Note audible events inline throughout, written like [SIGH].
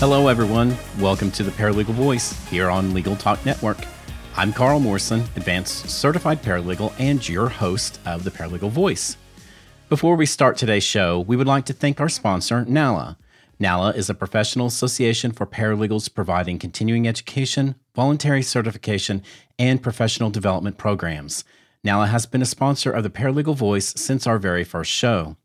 Hello, everyone. Welcome to the Paralegal Voice here on Legal Talk Network. I'm Carl Morrison, Advanced Certified Paralegal, and your host of the Paralegal Voice. Before we start today's show, we would like to thank our sponsor, NALA. NALA is a professional association for paralegals providing continuing education, voluntary certification, and professional development programs. NALA has been a sponsor of the Paralegal Voice since our very first show.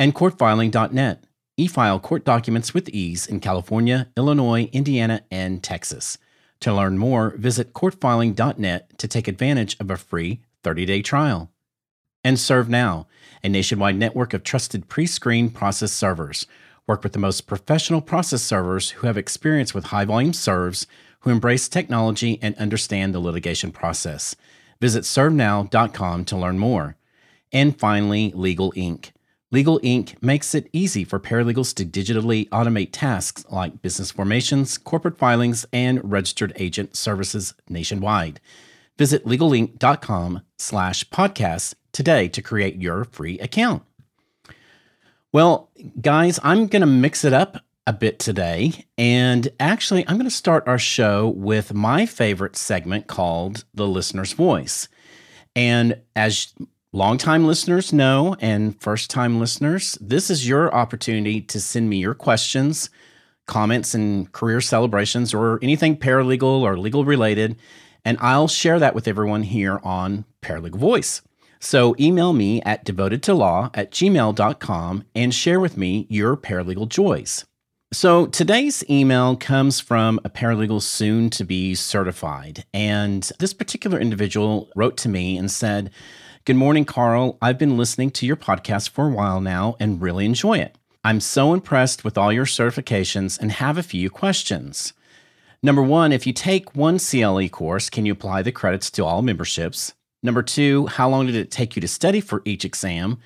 And courtfiling.net e file court documents with ease in California, Illinois, Indiana, and Texas. To learn more, visit courtfiling.net to take advantage of a free 30 day trial. And ServeNow, a nationwide network of trusted pre screened process servers. Work with the most professional process servers who have experience with high volume serves, who embrace technology and understand the litigation process. Visit servenow.com to learn more. And finally, Legal Inc Legal Inc. makes it easy for paralegals to digitally automate tasks like business formations, corporate filings, and registered agent services nationwide. Visit legalinc.com slash podcast today to create your free account. Well, guys, I'm going to mix it up a bit today. And actually, I'm going to start our show with my favorite segment called The Listener's Voice. And as Longtime listeners know, and first time listeners, this is your opportunity to send me your questions, comments, and career celebrations, or anything paralegal or legal related, and I'll share that with everyone here on Paralegal Voice. So email me at devotedtolaw at gmail.com and share with me your paralegal joys. So today's email comes from a paralegal soon to be certified. And this particular individual wrote to me and said, Good morning, Carl. I've been listening to your podcast for a while now and really enjoy it. I'm so impressed with all your certifications and have a few questions. Number one, if you take one CLE course, can you apply the credits to all memberships? Number two, how long did it take you to study for each exam?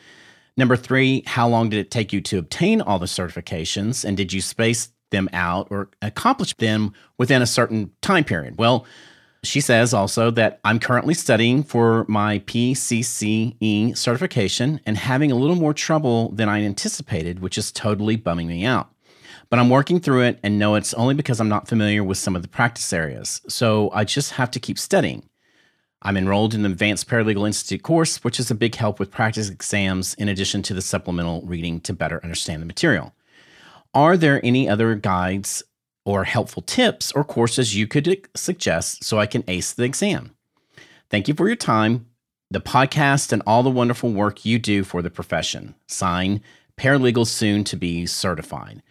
Number three, how long did it take you to obtain all the certifications? And did you space them out or accomplish them within a certain time period? Well, she says also that I'm currently studying for my PCCE certification and having a little more trouble than I anticipated, which is totally bumming me out. But I'm working through it and know it's only because I'm not familiar with some of the practice areas. So I just have to keep studying. I'm enrolled in the Advanced Paralegal Institute course, which is a big help with practice exams in addition to the supplemental reading to better understand the material. Are there any other guides or helpful tips or courses you could suggest so I can ace the exam. Thank you for your time, the podcast, and all the wonderful work you do for the profession. Sign, paralegal soon to be certified.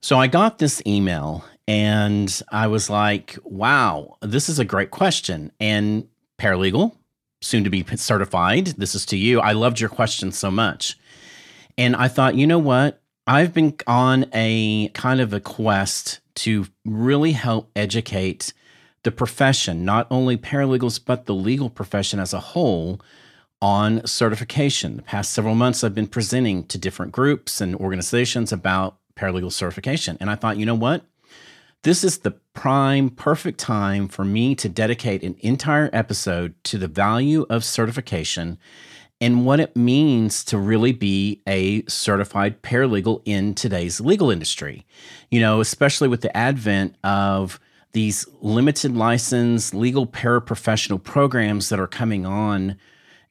So I got this email and I was like, wow, this is a great question. And paralegal, soon to be certified, this is to you. I loved your question so much. And I thought, you know what? I've been on a kind of a quest to really help educate the profession, not only paralegals, but the legal profession as a whole on certification. The past several months, I've been presenting to different groups and organizations about paralegal certification. And I thought, you know what? This is the prime, perfect time for me to dedicate an entire episode to the value of certification and what it means to really be a certified paralegal in today's legal industry. You know, especially with the advent of these limited license legal paraprofessional programs that are coming on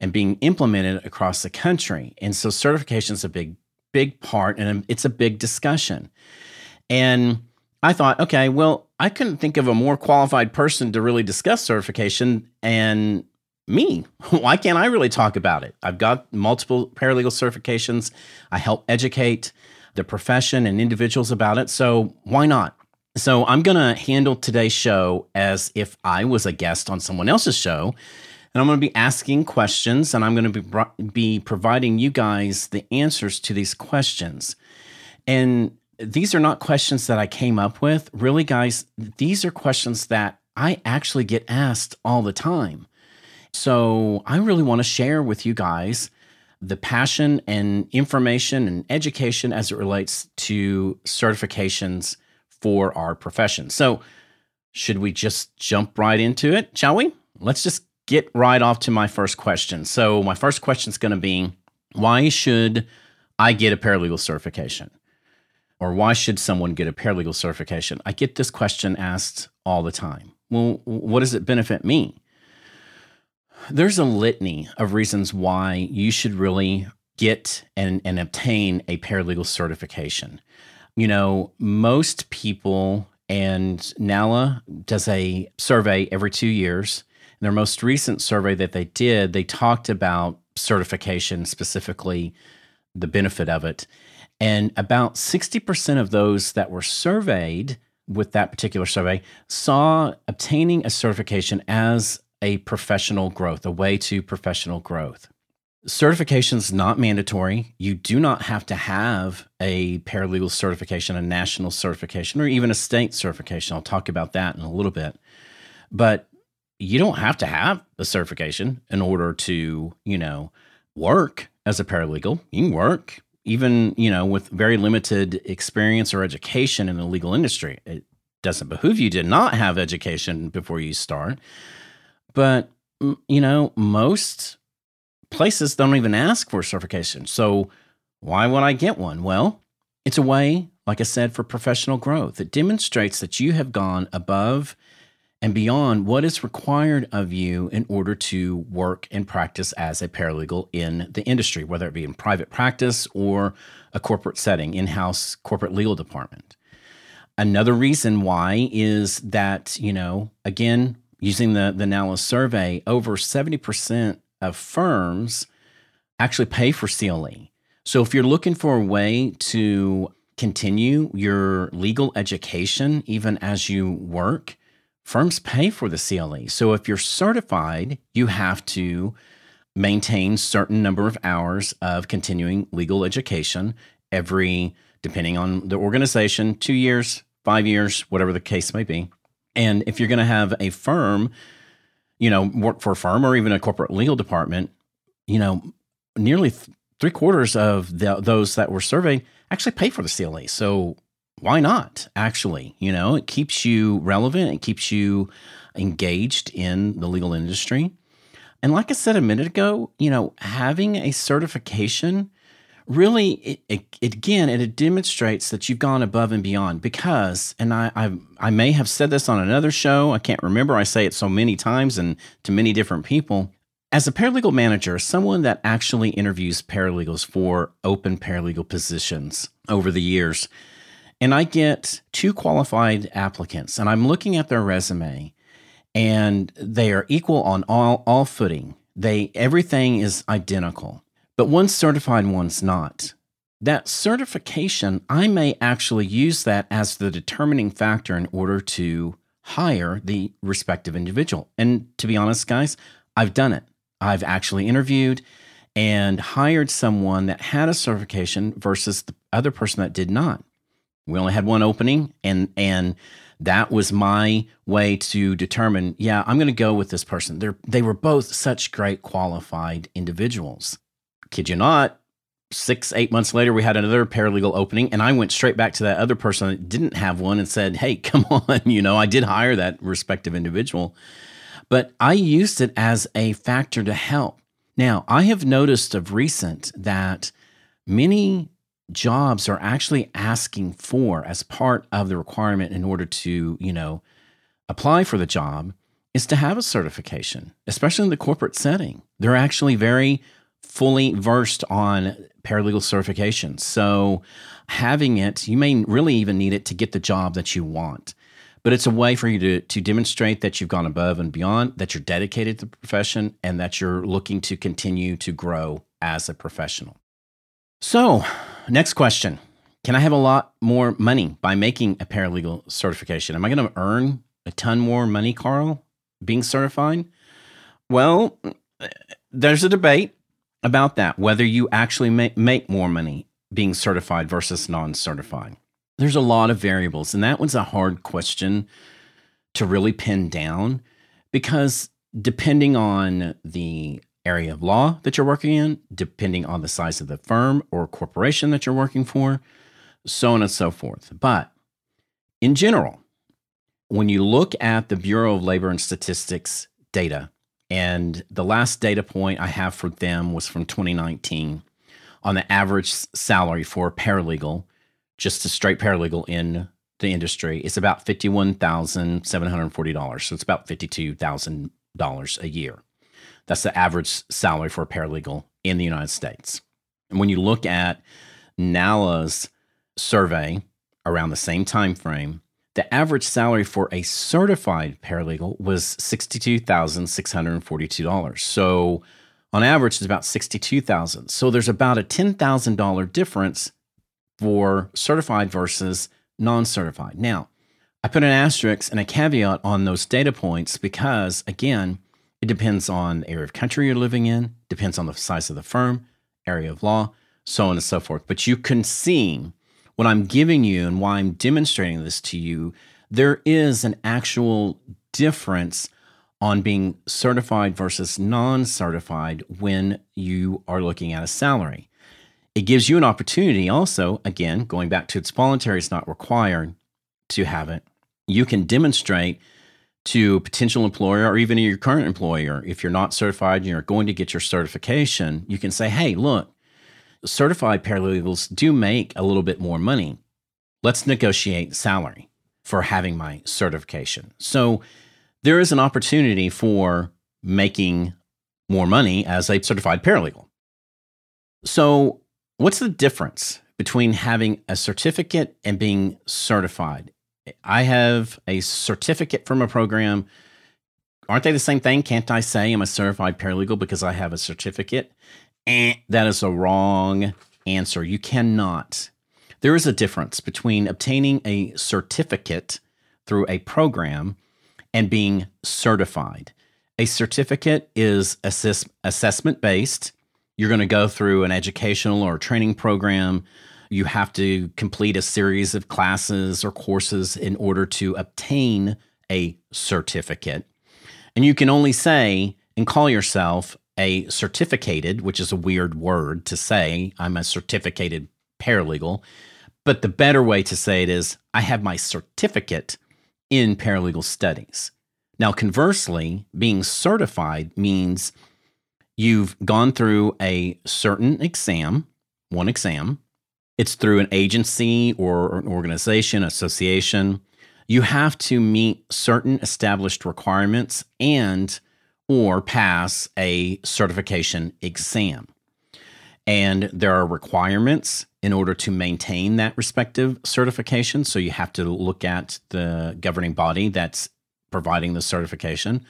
and being implemented across the country. And so certification is a big, big part and it's a big discussion. And I thought, okay, well, I couldn't think of a more qualified person to really discuss certification and me. [LAUGHS] Why can't I really talk about it? I've got multiple paralegal certifications. I help educate the profession and individuals about it. So why not? So I'm going to handle today's show as if I was a guest on someone else's show. And I'm going to be asking questions and I'm going to be, be providing you guys the answers to these questions. And these are not questions that I came up with. Really, guys, these are questions that I actually get asked all the time. So I really want to share with you guys the passion and information and education as it relates to certifications for our profession. So, should we just jump right into it, shall we? Let's just get right off to my first question. So, my first question is going to be why should I get a paralegal certification? or why should someone get a paralegal certification? I get this question asked all the time. Well, what does it benefit me? There's a litany of reasons why you should really get and, and obtain a paralegal certification. You know, most people, and NALA does a survey every two years. In their most recent survey that they did, they talked about certification, specifically the benefit of it. And about 60% of those that were surveyed with that particular survey saw obtaining a certification as a professional growth, a way to professional growth. Certification is not mandatory. You do not have to have a paralegal certification, a national certification, or even a state certification. I'll talk about that in a little bit. But you don't have to have a certification in order to, you know, work as a paralegal. You can work even, you know, with very limited experience or education in the legal industry. It doesn't behoove you to not have education before you start. But, you know, most places don't even ask for certification. So why would I get one? Well, it's a way, like I said, for professional growth. It demonstrates that you have gone above and beyond what is required of you in order to work and practice as a paralegal in the industry, whether it be in private practice or a corporate setting, in house corporate legal department. Another reason why is that, you know, again, using the, the NALA survey, over 70% of firms actually pay for CLE. So if you're looking for a way to continue your legal education even as you work, firms pay for the CLE. So if you're certified, you have to maintain certain number of hours of continuing legal education every depending on the organization, 2 years, 5 years, whatever the case may be. And if you're going to have a firm, you know, work for a firm or even a corporate legal department, you know, nearly th- three quarters of the, those that were surveyed actually pay for the CLE. So why not? Actually, you know, it keeps you relevant. It keeps you engaged in the legal industry. And like I said a minute ago, you know, having a certification really, it, it, again, it demonstrates that you've gone above and beyond because, and I, I, I may have said this on another show. I can't remember. I say it so many times and to many different people. As a paralegal manager, someone that actually interviews paralegals for open paralegal positions over the years, and I get two qualified applicants, and I'm looking at their resume, and they are equal on all, all footing. They everything is identical, but one's certified, one's not. That certification, I may actually use that as the determining factor in order to hire the respective individual. And to be honest, guys, I've done it. I've actually interviewed and hired someone that had a certification versus the other person that did not. We only had one opening, and and that was my way to determine. Yeah, I'm going to go with this person. They they were both such great qualified individuals. Kid you not, six eight months later we had another paralegal opening and i went straight back to that other person that didn't have one and said hey [LAUGHS] come on you know i did hire that respective individual but i used it as a factor to help now i have noticed of recent that many jobs are actually asking for as part of the requirement in order to, you know, apply for the job is to have a certification, especially in the corporate setting. They're actually very fully versed on paralegal certification. So having it, you may really even need it to get the job that you want. But it's a way for you to, to demonstrate that you've gone above and beyond, that you're dedicated to the profession, and that you're looking to continue to grow as a professional. So, next question Can I have a lot more money by making a paralegal certification? Am I going to earn a ton more money, Carl, being certified? Well, there's a debate about that, whether you actually make, make more money being certified versus non certified. There's a lot of variables, and that was a hard question to really pin down because depending on the area of law that you're working in, depending on the size of the firm or corporation that you're working for, so on and so forth. But in general, when you look at the Bureau of Labor and Statistics data, and the last data point I have for them was from 2019 on the average salary for a paralegal just a straight paralegal in the industry is about $51,740. So it's about $52,000 a year. That's the average salary for a paralegal in the United States. And when you look at NALA's survey around the same time frame, the average salary for a certified paralegal was $62,642. So on average, it's about 62,000. So there's about a $10,000 difference for certified versus non certified. Now, I put an asterisk and a caveat on those data points because, again, it depends on the area of country you're living in, depends on the size of the firm, area of law, so on and so forth. But you can see what I'm giving you and why I'm demonstrating this to you, there is an actual difference on being certified versus non certified when you are looking at a salary. It gives you an opportunity also, again, going back to it's voluntary, it's not required to have it. You can demonstrate to a potential employer or even your current employer, if you're not certified and you're going to get your certification, you can say, hey, look, certified paralegals do make a little bit more money. Let's negotiate salary for having my certification. So there is an opportunity for making more money as a certified paralegal. So What's the difference between having a certificate and being certified? I have a certificate from a program. Aren't they the same thing? Can't I say I'm a certified paralegal because I have a certificate? And that is a wrong answer. You cannot. There is a difference between obtaining a certificate through a program and being certified. A certificate is assess- assessment based you're going to go through an educational or training program. You have to complete a series of classes or courses in order to obtain a certificate. And you can only say and call yourself a certificated, which is a weird word to say. I'm a certificated paralegal. But the better way to say it is I have my certificate in paralegal studies. Now, conversely, being certified means You've gone through a certain exam, one exam. It's through an agency or an organization, association. You have to meet certain established requirements and or pass a certification exam. And there are requirements in order to maintain that respective certification. So you have to look at the governing body that's providing the certification.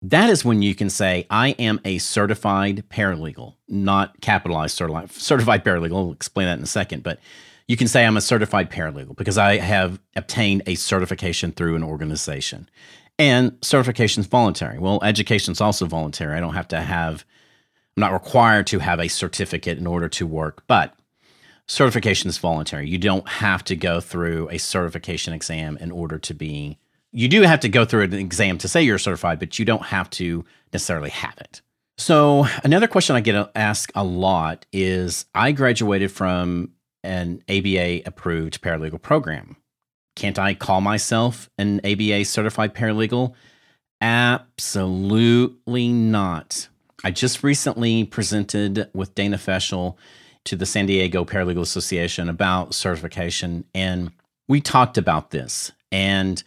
That is when you can say, I am a certified paralegal, not capitalized certified, certified paralegal. I'll explain that in a second. But you can say I'm a certified paralegal because I have obtained a certification through an organization. And certification is voluntary. Well, education is also voluntary. I don't have to have, I'm not required to have a certificate in order to work, but certification is voluntary. You don't have to go through a certification exam in order to be you do have to go through an exam to say you're certified, but you don't have to necessarily have it. So, another question I get asked a lot is I graduated from an ABA approved paralegal program. Can't I call myself an ABA certified paralegal? Absolutely not. I just recently presented with Dana Feshel to the San Diego Paralegal Association about certification, and we talked about this. And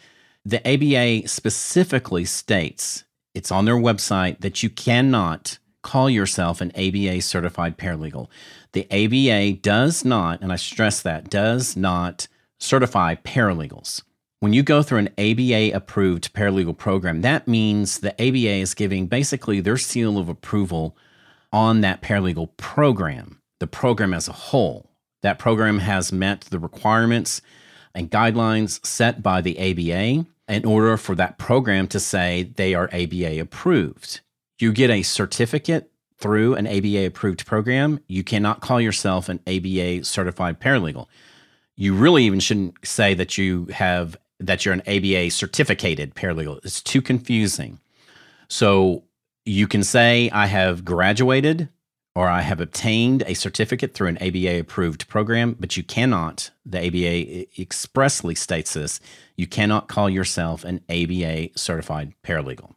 the ABA specifically states it's on their website that you cannot call yourself an ABA certified paralegal. The ABA does not, and I stress that, does not certify paralegals. When you go through an ABA approved paralegal program, that means the ABA is giving basically their seal of approval on that paralegal program, the program as a whole. That program has met the requirements and guidelines set by the ABA in order for that program to say they are ABA approved. You get a certificate through an ABA approved program. You cannot call yourself an ABA certified paralegal. You really even shouldn't say that you have that you're an ABA certificated paralegal. It's too confusing. So you can say I have graduated or I have obtained a certificate through an ABA approved program, but you cannot, the ABA expressly states this, you cannot call yourself an ABA certified paralegal.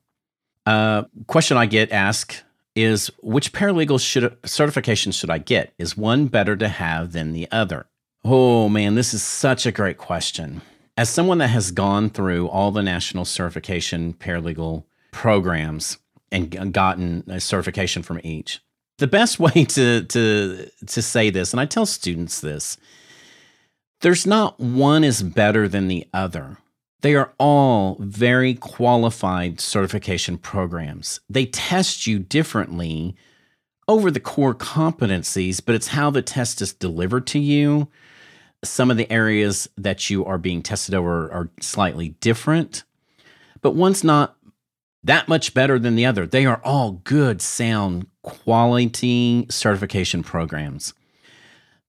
Uh, question I get asked is which paralegal should certification should I get? Is one better to have than the other? Oh man, this is such a great question. As someone that has gone through all the national certification paralegal programs and gotten a certification from each, the best [LAUGHS] way to to to say this, and I tell students this, there's not one is better than the other. They are all very qualified certification programs. They test you differently over the core competencies, but it's how the test is delivered to you. Some of the areas that you are being tested over are slightly different, but one's not that much better than the other. They are all good, sound, quality certification programs.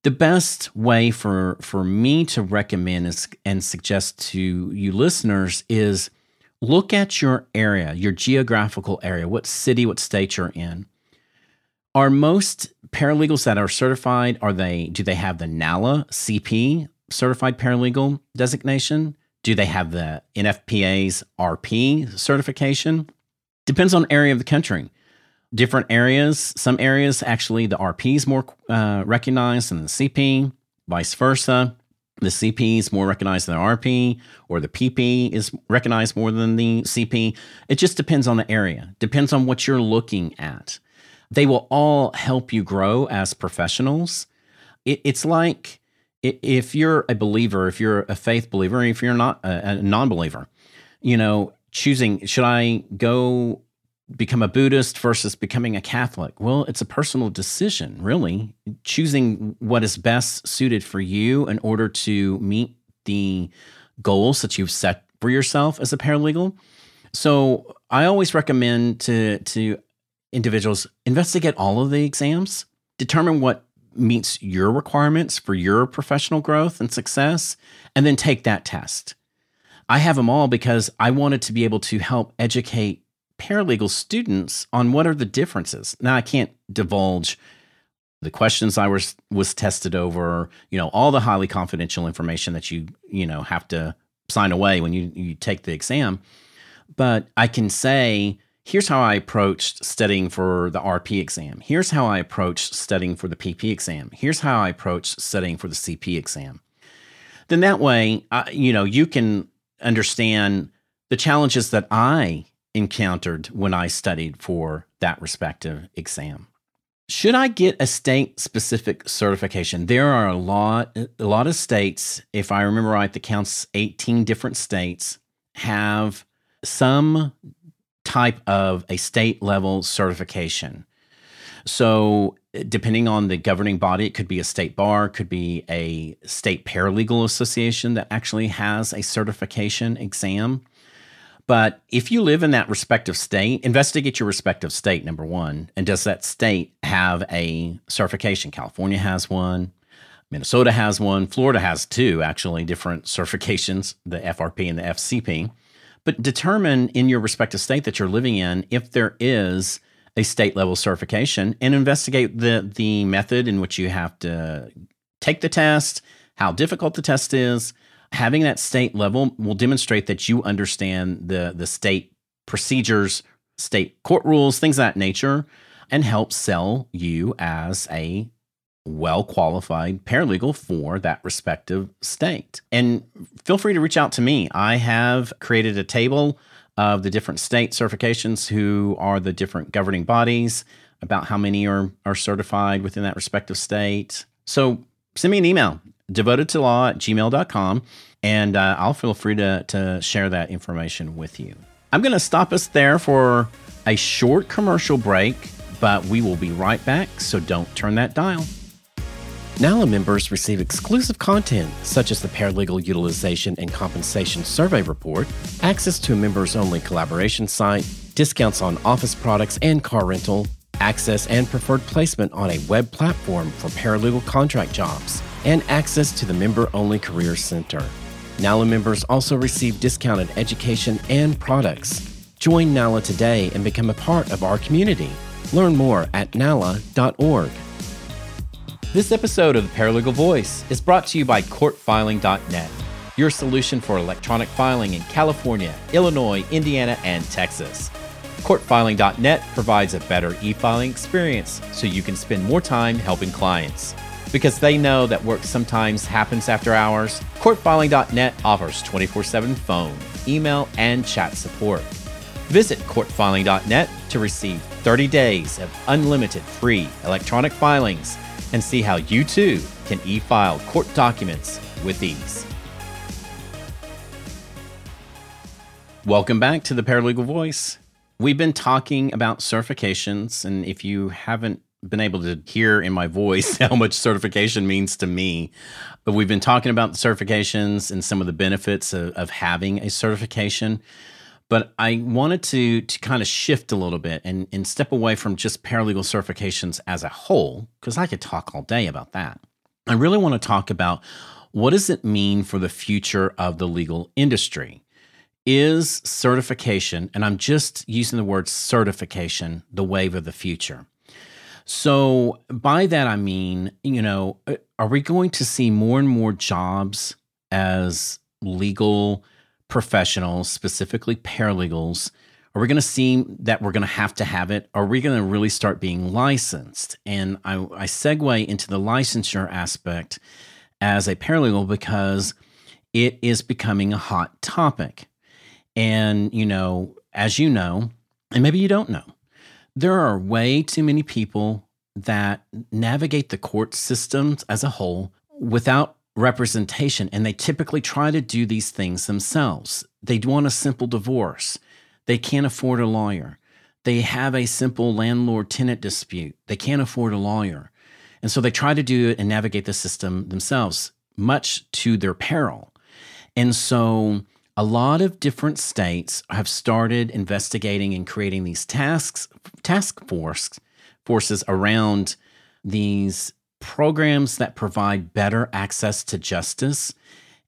The best way for for me to recommend is, and suggest to you listeners is look at your area, your geographical area, what city, what state you're in. Are most paralegals that are certified are they do they have the NALA CP certified paralegal designation? Do they have the NFPA's RP certification? Depends on area of the country different areas. Some areas actually the RP is more uh, recognized than the CP, vice versa. The CP is more recognized than the RP, or the PP is recognized more than the CP. It just depends on the area, depends on what you're looking at. They will all help you grow as professionals. It, it's like if you're a believer, if you're a faith believer, if you're not a, a non believer, you know, choosing should I go become a Buddhist versus becoming a Catholic? Well, it's a personal decision, really, choosing what is best suited for you in order to meet the goals that you've set for yourself as a paralegal. So, I always recommend to to individuals investigate all of the exams, determine what meets your requirements for your professional growth and success, and then take that test. I have them all because I wanted to be able to help educate paralegal students on what are the differences. Now, I can't divulge the questions I was was tested over, you know, all the highly confidential information that you you know have to sign away when you you take the exam. But I can say, here's how I approached studying for the RP exam. Here's how I approached studying for the PP exam. Here's how I approached studying for the CP exam. Then that way, I, you know, you can understand the challenges that I encountered when I studied for that respective exam. Should I get a state specific certification? There are a lot a lot of states, if I remember right, the counts 18 different states have some type of a state level certification. So, depending on the governing body, it could be a state bar, could be a state paralegal association that actually has a certification exam. But if you live in that respective state, investigate your respective state, number one. And does that state have a certification? California has one, Minnesota has one, Florida has two, actually, different certifications, the FRP and the FCP. But determine in your respective state that you're living in if there is a state level certification and investigate the, the method in which you have to take the test, how difficult the test is, having that state level will demonstrate that you understand the the state procedures, state court rules, things of that nature, and help sell you as a well qualified paralegal for that respective state. And feel free to reach out to me. I have created a table of the different state certifications who are the different governing bodies about how many are, are certified within that respective state. So send me an email, devoted to law at gmail.com, and uh, I'll feel free to, to share that information with you. I'm going to stop us there for a short commercial break, but we will be right back, so don't turn that dial. NALA members receive exclusive content such as the Paralegal Utilization and Compensation Survey Report, access to a members only collaboration site, discounts on office products and car rental, access and preferred placement on a web platform for paralegal contract jobs and access to the Member Only Career Center. NALA members also receive discounted education and products. Join NALA today and become a part of our community. Learn more at nala.org. This episode of the Paralegal Voice is brought to you by courtfiling.net, your solution for electronic filing in California, Illinois, Indiana, and Texas. Courtfiling.net provides a better e filing experience so you can spend more time helping clients. Because they know that work sometimes happens after hours, courtfiling.net offers 24 7 phone, email, and chat support. Visit courtfiling.net to receive 30 days of unlimited free electronic filings and see how you too can e file court documents with ease. Welcome back to the Paralegal Voice. We've been talking about certifications, and if you haven't been able to hear in my voice [LAUGHS] how much certification means to me, but we've been talking about the certifications and some of the benefits of, of having a certification. But I wanted to to kind of shift a little bit and, and step away from just paralegal certifications as a whole, because I could talk all day about that. I really want to talk about what does it mean for the future of the legal industry? Is certification, and I'm just using the word certification, the wave of the future? So, by that, I mean, you know, uh, are we going to see more and more jobs as legal professionals, specifically paralegals? Are we going to see that we're going to have to have it? Are we going to really start being licensed? And I, I segue into the licensure aspect as a paralegal because it is becoming a hot topic. And, you know, as you know, and maybe you don't know, there are way too many people that navigate the court systems as a whole without representation. And they typically try to do these things themselves. They want a simple divorce, they can't afford a lawyer. They have a simple landlord tenant dispute, they can't afford a lawyer. And so they try to do and navigate the system themselves, much to their peril. And so a lot of different states have started investigating and creating these tasks task force forces around these programs that provide better access to justice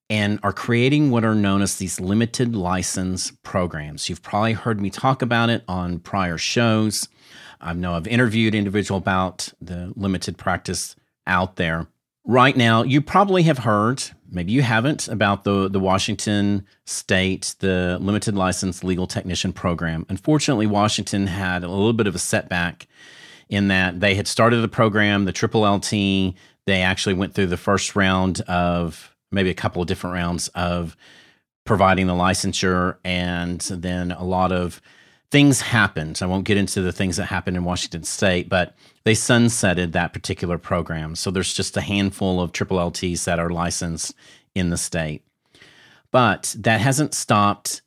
and are creating what are known as these limited license programs. You've probably heard me talk about it on prior shows. I know I've interviewed individual about the limited practice out there. Right now, you probably have heard, maybe you haven't, about the, the Washington State, the limited license legal technician program. Unfortunately, Washington had a little bit of a setback in that they had started the program, the Triple LT. They actually went through the first round of maybe a couple of different rounds of providing the licensure, and then a lot of things happened. I won't get into the things that happened in Washington State, but they sunsetted that particular program. So there's just a handful of triple LTs that are licensed in the state. But that hasn't stopped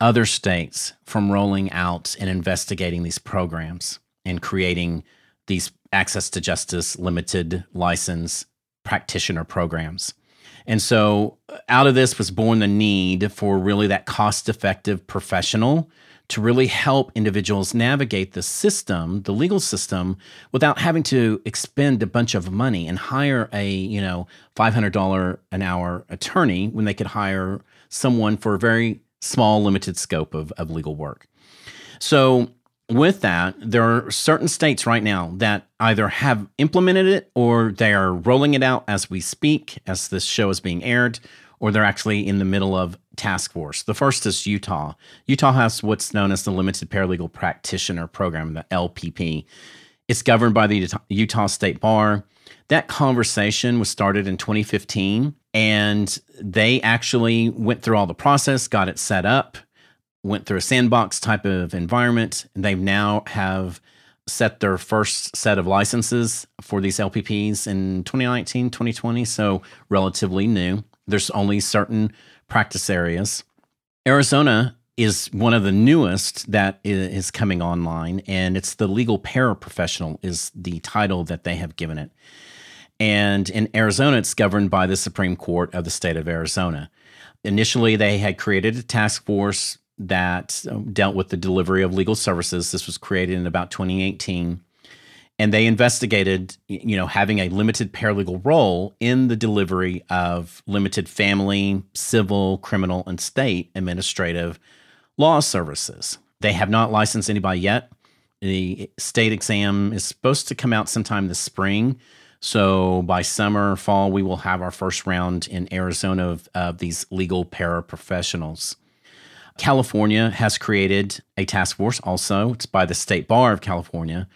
other states from rolling out and investigating these programs and creating these access to justice limited license practitioner programs. And so uh, out of this was born the need for really that cost effective professional to really help individuals navigate the system, the legal system, without having to expend a bunch of money and hire a, you know, $500 an hour attorney when they could hire someone for a very small, limited scope of, of legal work. So, with that, there are certain states right now that either have implemented it or they are rolling it out as we speak, as this show is being aired, or they're actually in the middle of task force. The first is Utah. Utah has what's known as the Limited Paralegal Practitioner Program, the LPP. It's governed by the Utah State Bar. That conversation was started in 2015, and they actually went through all the process, got it set up, went through a sandbox type of environment, and they now have set their first set of licenses for these LPPs in 2019, 2020, so relatively new. There's only certain practice areas. Arizona is one of the newest that is coming online, and it's the legal paraprofessional is the title that they have given it. And in Arizona, it's governed by the Supreme Court of the state of Arizona. Initially, they had created a task force that um, dealt with the delivery of legal services. This was created in about 2018 and they investigated you know having a limited paralegal role in the delivery of limited family civil criminal and state administrative law services. They have not licensed anybody yet. The state exam is supposed to come out sometime this spring. So by summer fall we will have our first round in arizona of, of these legal paraprofessionals california has created a task force also it's by the state bar of california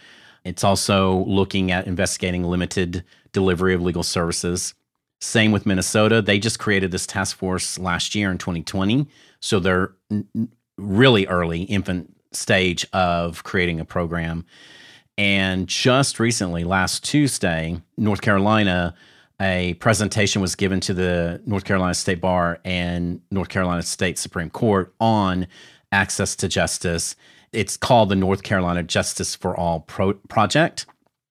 it's also looking at investigating limited delivery of legal services. Same with Minnesota. They just created this task force last year in 2020. So they're really early, infant stage of creating a program. And just recently, last Tuesday, North Carolina, a presentation was given to the North Carolina State Bar and North Carolina State Supreme Court on access to justice. It's called the North Carolina Justice for All Pro- Project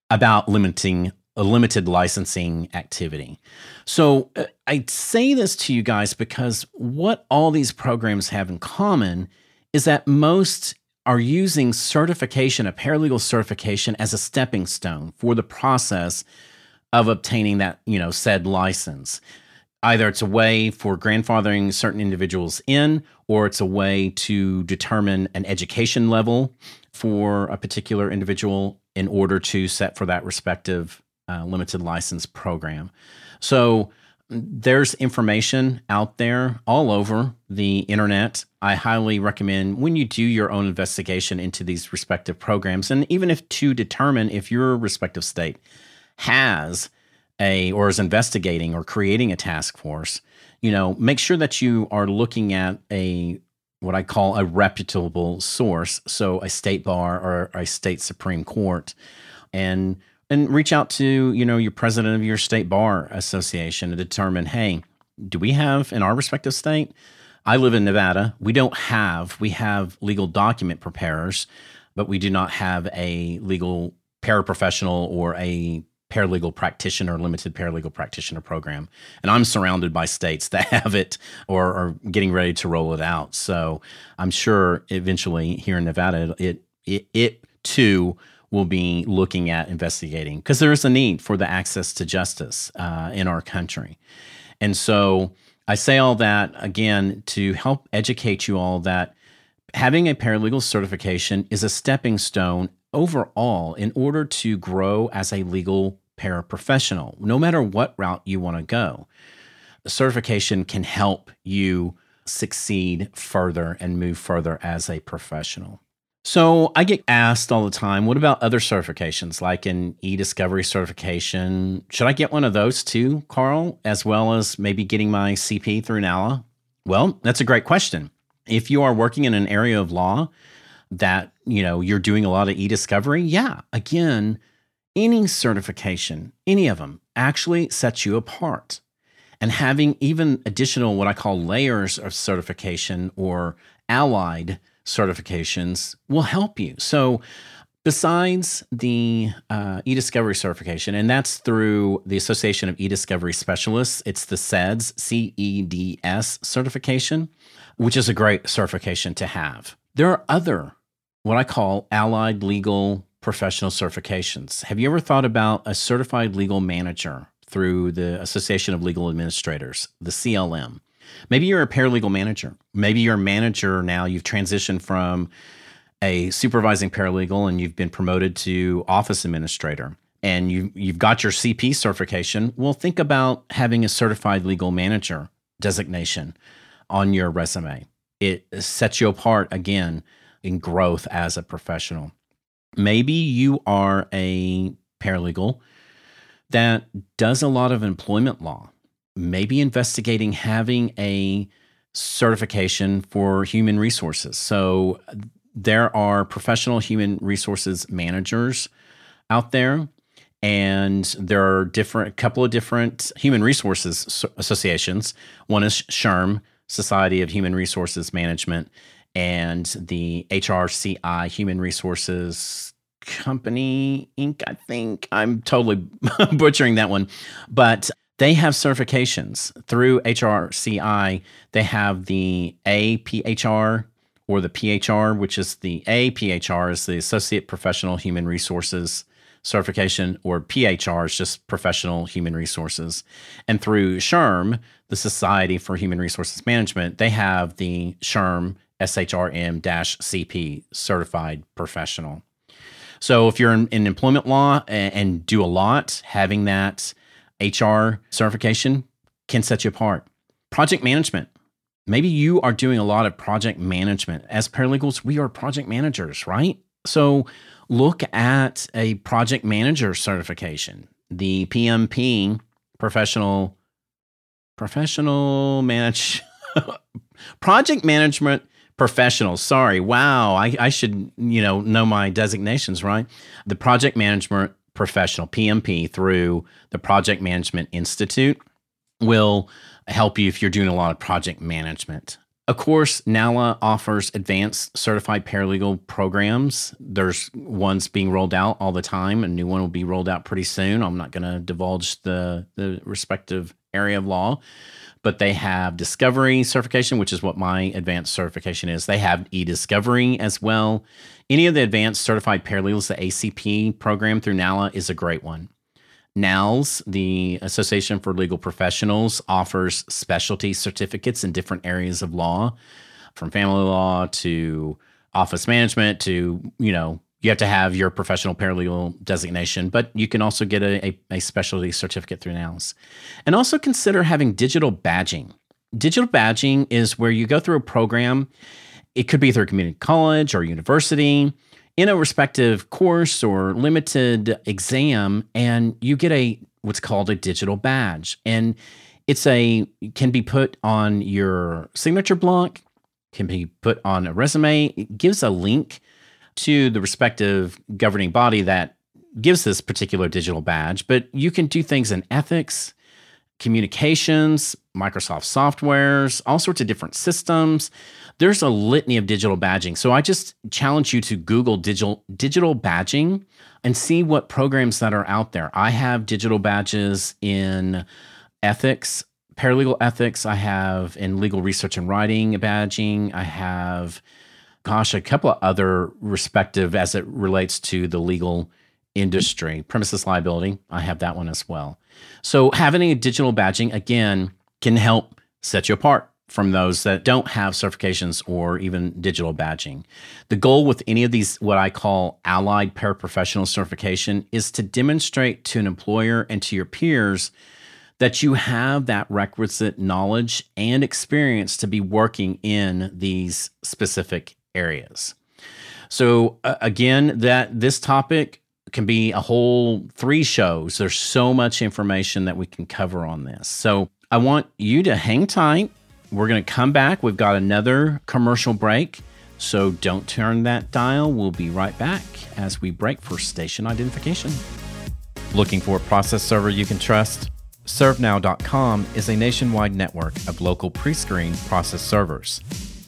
about limiting a limited licensing activity. So uh, I say this to you guys because what all these programs have in common is that most are using certification, a paralegal certification, as a stepping stone for the process of obtaining that, you know, said license. Either it's a way for grandfathering certain individuals in, or it's a way to determine an education level for a particular individual in order to set for that respective uh, limited license program. So there's information out there all over the internet. I highly recommend when you do your own investigation into these respective programs, and even if to determine if your respective state has a or is investigating or creating a task force, you know, make sure that you are looking at a what I call a reputable source, so a state bar or a state supreme court, and and reach out to you know your president of your state bar association to determine hey do we have in our respective state i live in nevada we don't have we have legal document preparers but we do not have a legal paraprofessional or a paralegal practitioner limited paralegal practitioner program and i'm surrounded by states that [LAUGHS] have it or are getting ready to roll it out so i'm sure eventually here in nevada it it, it too will be looking at investigating because there is a need for the access to justice uh, in our country. And so I say all that again to help educate you all that having a paralegal certification is a stepping stone overall in order to grow as a legal paraprofessional, no matter what route you want to go. certification can help you succeed further and move further as a professional. So I get asked all the time, what about other certifications like an e-discovery certification? Should I get one of those too, Carl, as well as maybe getting my CP through NALA? Well, that's a great question. If you are working in an area of law that, you know, you're doing a lot of e-discovery, yeah, again, any certification, any of them actually sets you apart. And having even additional what I call layers of certification or allied certifications will help you. So, besides the uh, e-discovery certification, and that's through the Association of E-Discovery Specialists, it's the CEDS C-E-D-S certification, which is a great certification to have. There are other what I call allied legal professional certifications. Have you ever thought about a certified legal manager through the Association of Legal Administrators, the CLM? Maybe you're a paralegal manager. Maybe you're a manager now. You've transitioned from a supervising paralegal and you've been promoted to office administrator and you, you've got your CP certification. Well, think about having a certified legal manager designation on your resume. It sets you apart again in growth as a professional. Maybe you are a paralegal that does a lot of employment law maybe investigating having a certification for human resources. So there are professional human resources managers out there and there are different a couple of different human resources associations. One is SHRM, Society of Human Resources Management, and the HRCI Human Resources Company Inc. I think I'm totally [LAUGHS] butchering that one, but they have certifications through HRCI. They have the APHR or the PHR, which is the APHR is the Associate Professional Human Resources certification, or PHR is just Professional Human Resources. And through SHRM, the Society for Human Resources Management, they have the SHRM SHRM CP Certified Professional. So if you're in, in employment law and, and do a lot, having that HR certification can set you apart. Project management. Maybe you are doing a lot of project management. As paralegals, we are project managers, right? So look at a project manager certification. the PMP professional professional manage [LAUGHS] project management professionals. Sorry. Wow. I, I should, you know, know my designations, right? The project management professional, PMP, through the Project Management Institute will help you if you're doing a lot of project management. Of course, NALA offers advanced certified paralegal programs. There's ones being rolled out all the time. A new one will be rolled out pretty soon. I'm not going to divulge the, the respective area of law, but they have discovery certification, which is what my advanced certification is. They have e discovery as well. Any of the advanced certified paralegals, the ACP program through NALA is a great one. NALS, the Association for Legal Professionals, offers specialty certificates in different areas of law, from family law to office management to, you know, you have to have your professional paralegal designation, but you can also get a, a, a specialty certificate through NALS. And also consider having digital badging. Digital badging is where you go through a program. It could be through a community college or university in a respective course or limited exam and you get a what's called a digital badge and it's a can be put on your signature block can be put on a resume it gives a link to the respective governing body that gives this particular digital badge but you can do things in ethics communications microsoft softwares all sorts of different systems there's a litany of digital badging. So I just challenge you to Google digital digital badging and see what programs that are out there. I have digital badges in ethics, paralegal ethics. I have in legal research and writing badging. I have, gosh, a couple of other respective as it relates to the legal industry, premises liability. I have that one as well. So having a digital badging again can help set you apart from those that don't have certifications or even digital badging. The goal with any of these, what I call allied paraprofessional certification, is to demonstrate to an employer and to your peers that you have that requisite knowledge and experience to be working in these specific areas. So uh, again, that this topic can be a whole three shows. There's so much information that we can cover on this. So I want you to hang tight we're going to come back. We've got another commercial break. So don't turn that dial. We'll be right back as we break for station identification. Looking for a process server you can trust? ServeNow.com is a nationwide network of local pre screened process servers.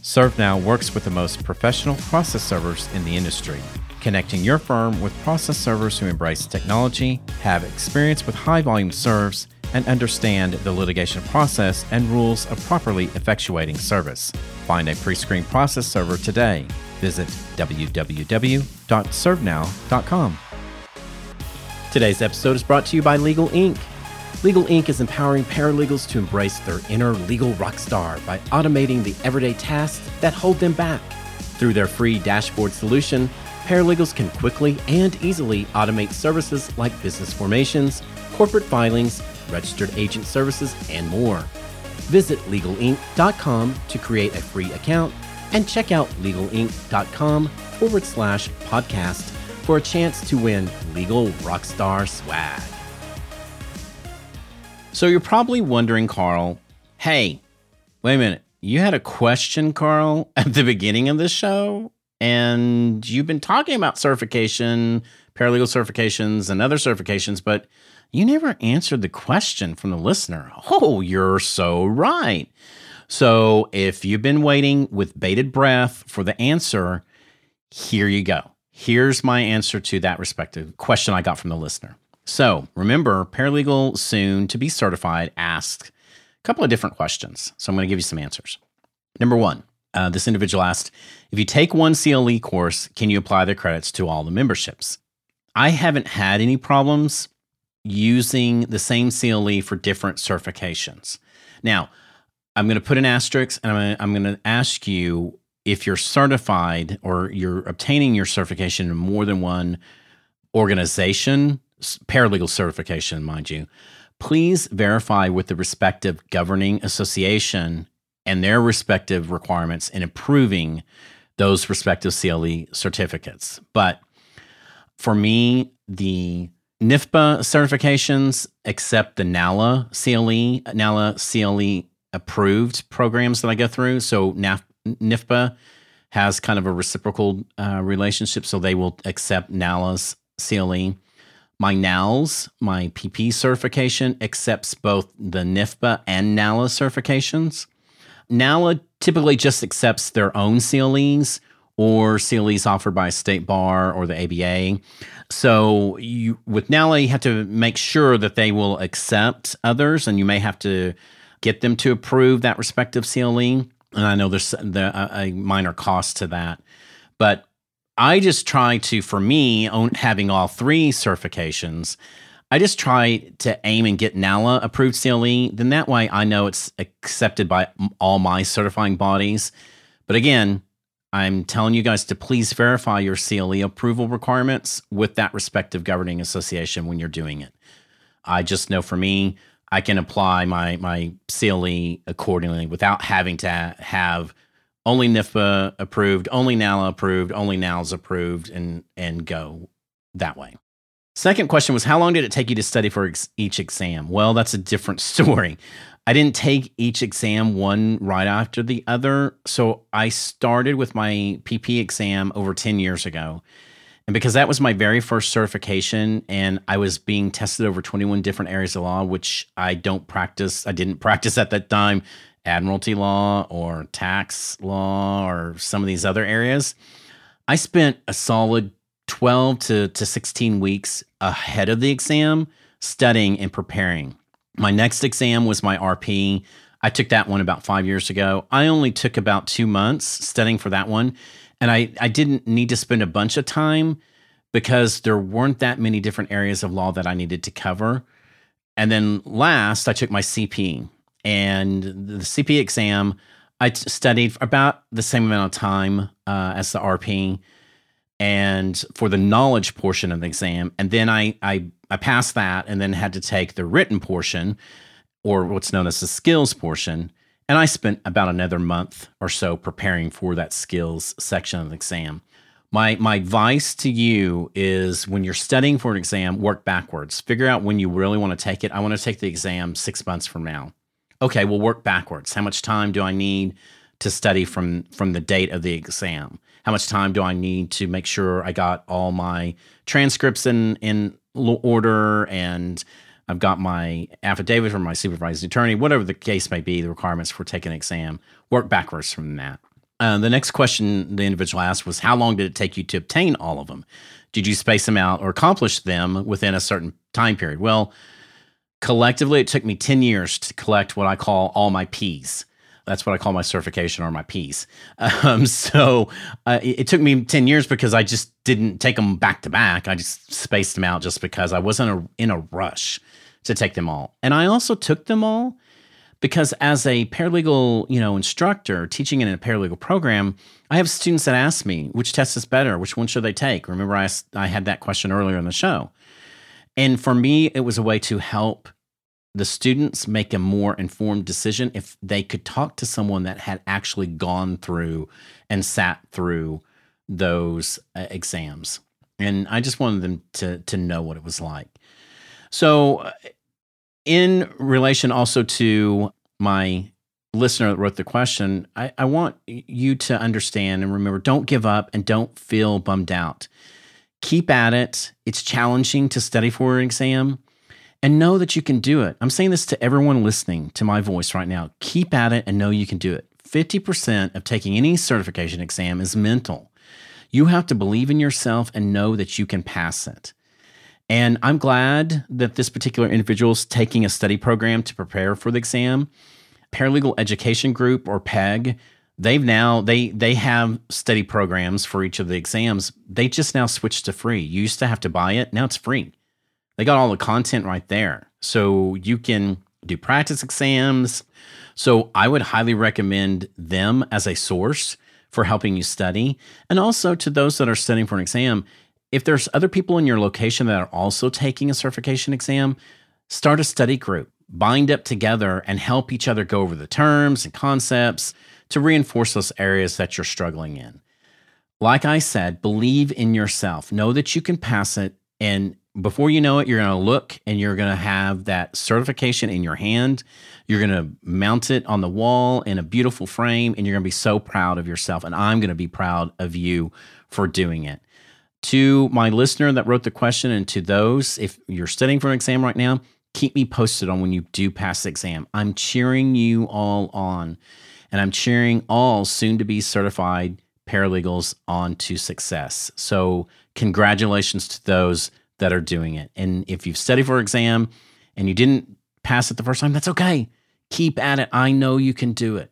ServeNow works with the most professional process servers in the industry, connecting your firm with process servers who embrace technology, have experience with high volume serves, and understand the litigation process and rules of properly effectuating service. Find a pre screened process server today. Visit www.servenow.com. Today's episode is brought to you by Legal Inc. Legal Inc. is empowering paralegals to embrace their inner legal rock star by automating the everyday tasks that hold them back. Through their free dashboard solution, paralegals can quickly and easily automate services like business formations, corporate filings, registered agent services, and more. Visit legalinc.com to create a free account and check out legalinc.com forward slash podcast for a chance to win legal rockstar swag. So you're probably wondering, Carl, hey, wait a minute. You had a question, Carl, [LAUGHS] at the beginning of the show, and you've been talking about certification, paralegal certifications, and other certifications, but you never answered the question from the listener. Oh, you're so right. So if you've been waiting with bated breath for the answer, here you go. Here's my answer to that respective question I got from the listener. So remember, paralegal soon to be certified asked a couple of different questions. So I'm going to give you some answers. Number one, uh, this individual asked, if you take one CLE course, can you apply the credits to all the memberships? I haven't had any problems using the same CLE for different certifications. Now, I'm going to put an asterisk and I'm going to ask you if you're certified or you're obtaining your certification in more than one organization, paralegal certification, mind you, please verify with the respective governing association and their respective requirements in approving those respective CLE certificates. But for me, the NIFPA certifications except the NALA CLE, NALA CLE approved programs that I go through. So NAF, NIFPA has kind of a reciprocal uh, relationship, so they will accept NALA's CLE. My NALS, my PP certification, accepts both the NIFPA and NALA certifications. NALA typically just accepts their own CLEs or CLEs offered by state bar or the ABA. So you with NALA, you have to make sure that they will accept others, and you may have to get them to approve that respective CLE. And I know there's the, a minor cost to that, but I just try to, for me, own, having all three certifications, I just try to aim and get NALA approved CLE. Then that way I know it's accepted by all my certifying bodies. But again, I'm telling you guys to please verify your CLE approval requirements with that respective governing association when you're doing it. I just know for me, I can apply my my CLE accordingly without having to have only NIFPA approved, only NALA approved, only NALS approved, and and go that way. Second question was how long did it take you to study for ex- each exam? Well, that's a different [LAUGHS] story. I didn't take each exam one right after the other. So I started with my PP exam over 10 years ago. And because that was my very first certification and I was being tested over 21 different areas of law, which I don't practice, I didn't [LAUGHS] practice at that time admiralty law or tax law or some of these other areas. I spent a solid 12 to, to 16 weeks ahead of the exam studying and preparing. My next exam was my RP. I took that one about five years ago. I only took about two months studying for that one. And I, I didn't need to spend a bunch of time because there weren't that many different areas of law that I needed to cover. And then last, I took my CP. And the CP exam, I studied about the same amount of time uh, as the RP and for the knowledge portion of the exam. And then I, I, I passed that and then had to take the written portion or what's known as the skills portion. And I spent about another month or so preparing for that skills section of the exam. My, my advice to you is when you're studying for an exam, work backwards. Figure out when you really want to take it. I want to take the exam six months from now. Okay, we'll work backwards. How much time do I need to study from from the date of the exam? How much time do I need to make sure I got all my transcripts in in order and I've got my affidavit from my supervising attorney, whatever the case may be, the requirements for taking an exam. Work backwards from that. Uh, the next question the individual asked was How long did it take you to obtain all of them? Did you space them out or accomplish them within a certain time period? Well, collectively, it took me 10 years to collect what I call all my P's. That's what I call my certification or my P's. Um, [LAUGHS] so uh, it, it, took me 10 years because I just didn't take them back to back. I just spaced them out just because I wasn't a, in a rush to take them all. And I also took them all because as a paralegal, you know, instructor teaching in a paralegal program, I have students that ask me which test is better, which one should they take. Remember, I I had that question earlier in the show, and for me, it was a way to help the students make a more informed decision if they could talk to someone that had actually gone through and sat through those uh, exams. And I just wanted them to to know what it was like. So, uh, in relation also to my listener that wrote the question, I, I want you to understand and remember: don't give up and don't feel bummed out. Keep at it. It's challenging to study for an exam and know that you can do it. I'm saying this to everyone listening to my voice right now. Keep at it and know you can do it. 50% of taking any certification exam is mental. You have to believe in yourself and know that you can pass it. And I'm glad that this particular individual is taking a study program to prepare for the exam. Paralegal Education Group or PEG, they've now they they have study programs for each of the exams. They just now switched to free. You used to have to buy it, now it's free. They got all the content right there. So you can do practice exams. So I would highly recommend them as a source for helping you study. And also to those that are studying for an exam, if there's other people in your location that are also taking a certification exam, start a study group, bind up together and help each other go over the terms and concepts to reinforce those areas that you're struggling in. Like I said, believe in yourself. Know that you can pass it and before you know it, you're going to look and you're going to have that certification in your hand. You're going to mount it on the wall in a beautiful frame, and you're going to be so proud of yourself. And I'm going to be proud of you for doing it. To my listener that wrote the question, and to those, if you're studying for an exam right now, keep me posted on when you do pass the exam. I'm cheering you all on, and I'm cheering all soon to be certified paralegals on to success. So, congratulations to those that are doing it. And if you've studied for exam and you didn't pass it the first time, that's okay. Keep at it. I know you can do it.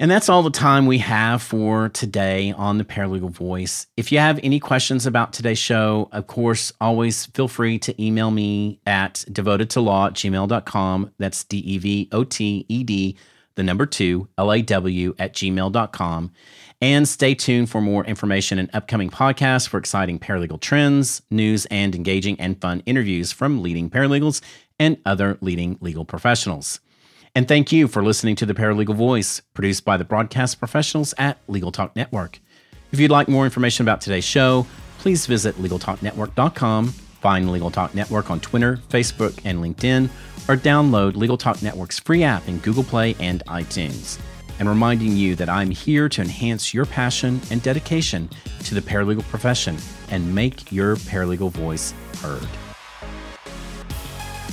And that's all the time we have for today on the Paralegal Voice. If you have any questions about today's show, of course, always feel free to email me at devotedtolaw at gmail.com. That's D E V O T E D, the number two, L A W at gmail.com. And stay tuned for more information and upcoming podcasts for exciting paralegal trends, news, and engaging and fun interviews from leading paralegals and other leading legal professionals. And thank you for listening to the Paralegal Voice, produced by the broadcast professionals at Legal Talk Network. If you'd like more information about today's show, please visit LegalTalkNetwork.com, find Legal Talk Network on Twitter, Facebook, and LinkedIn, or download Legal Talk Network's free app in Google Play and iTunes. And reminding you that I'm here to enhance your passion and dedication to the paralegal profession and make your paralegal voice heard.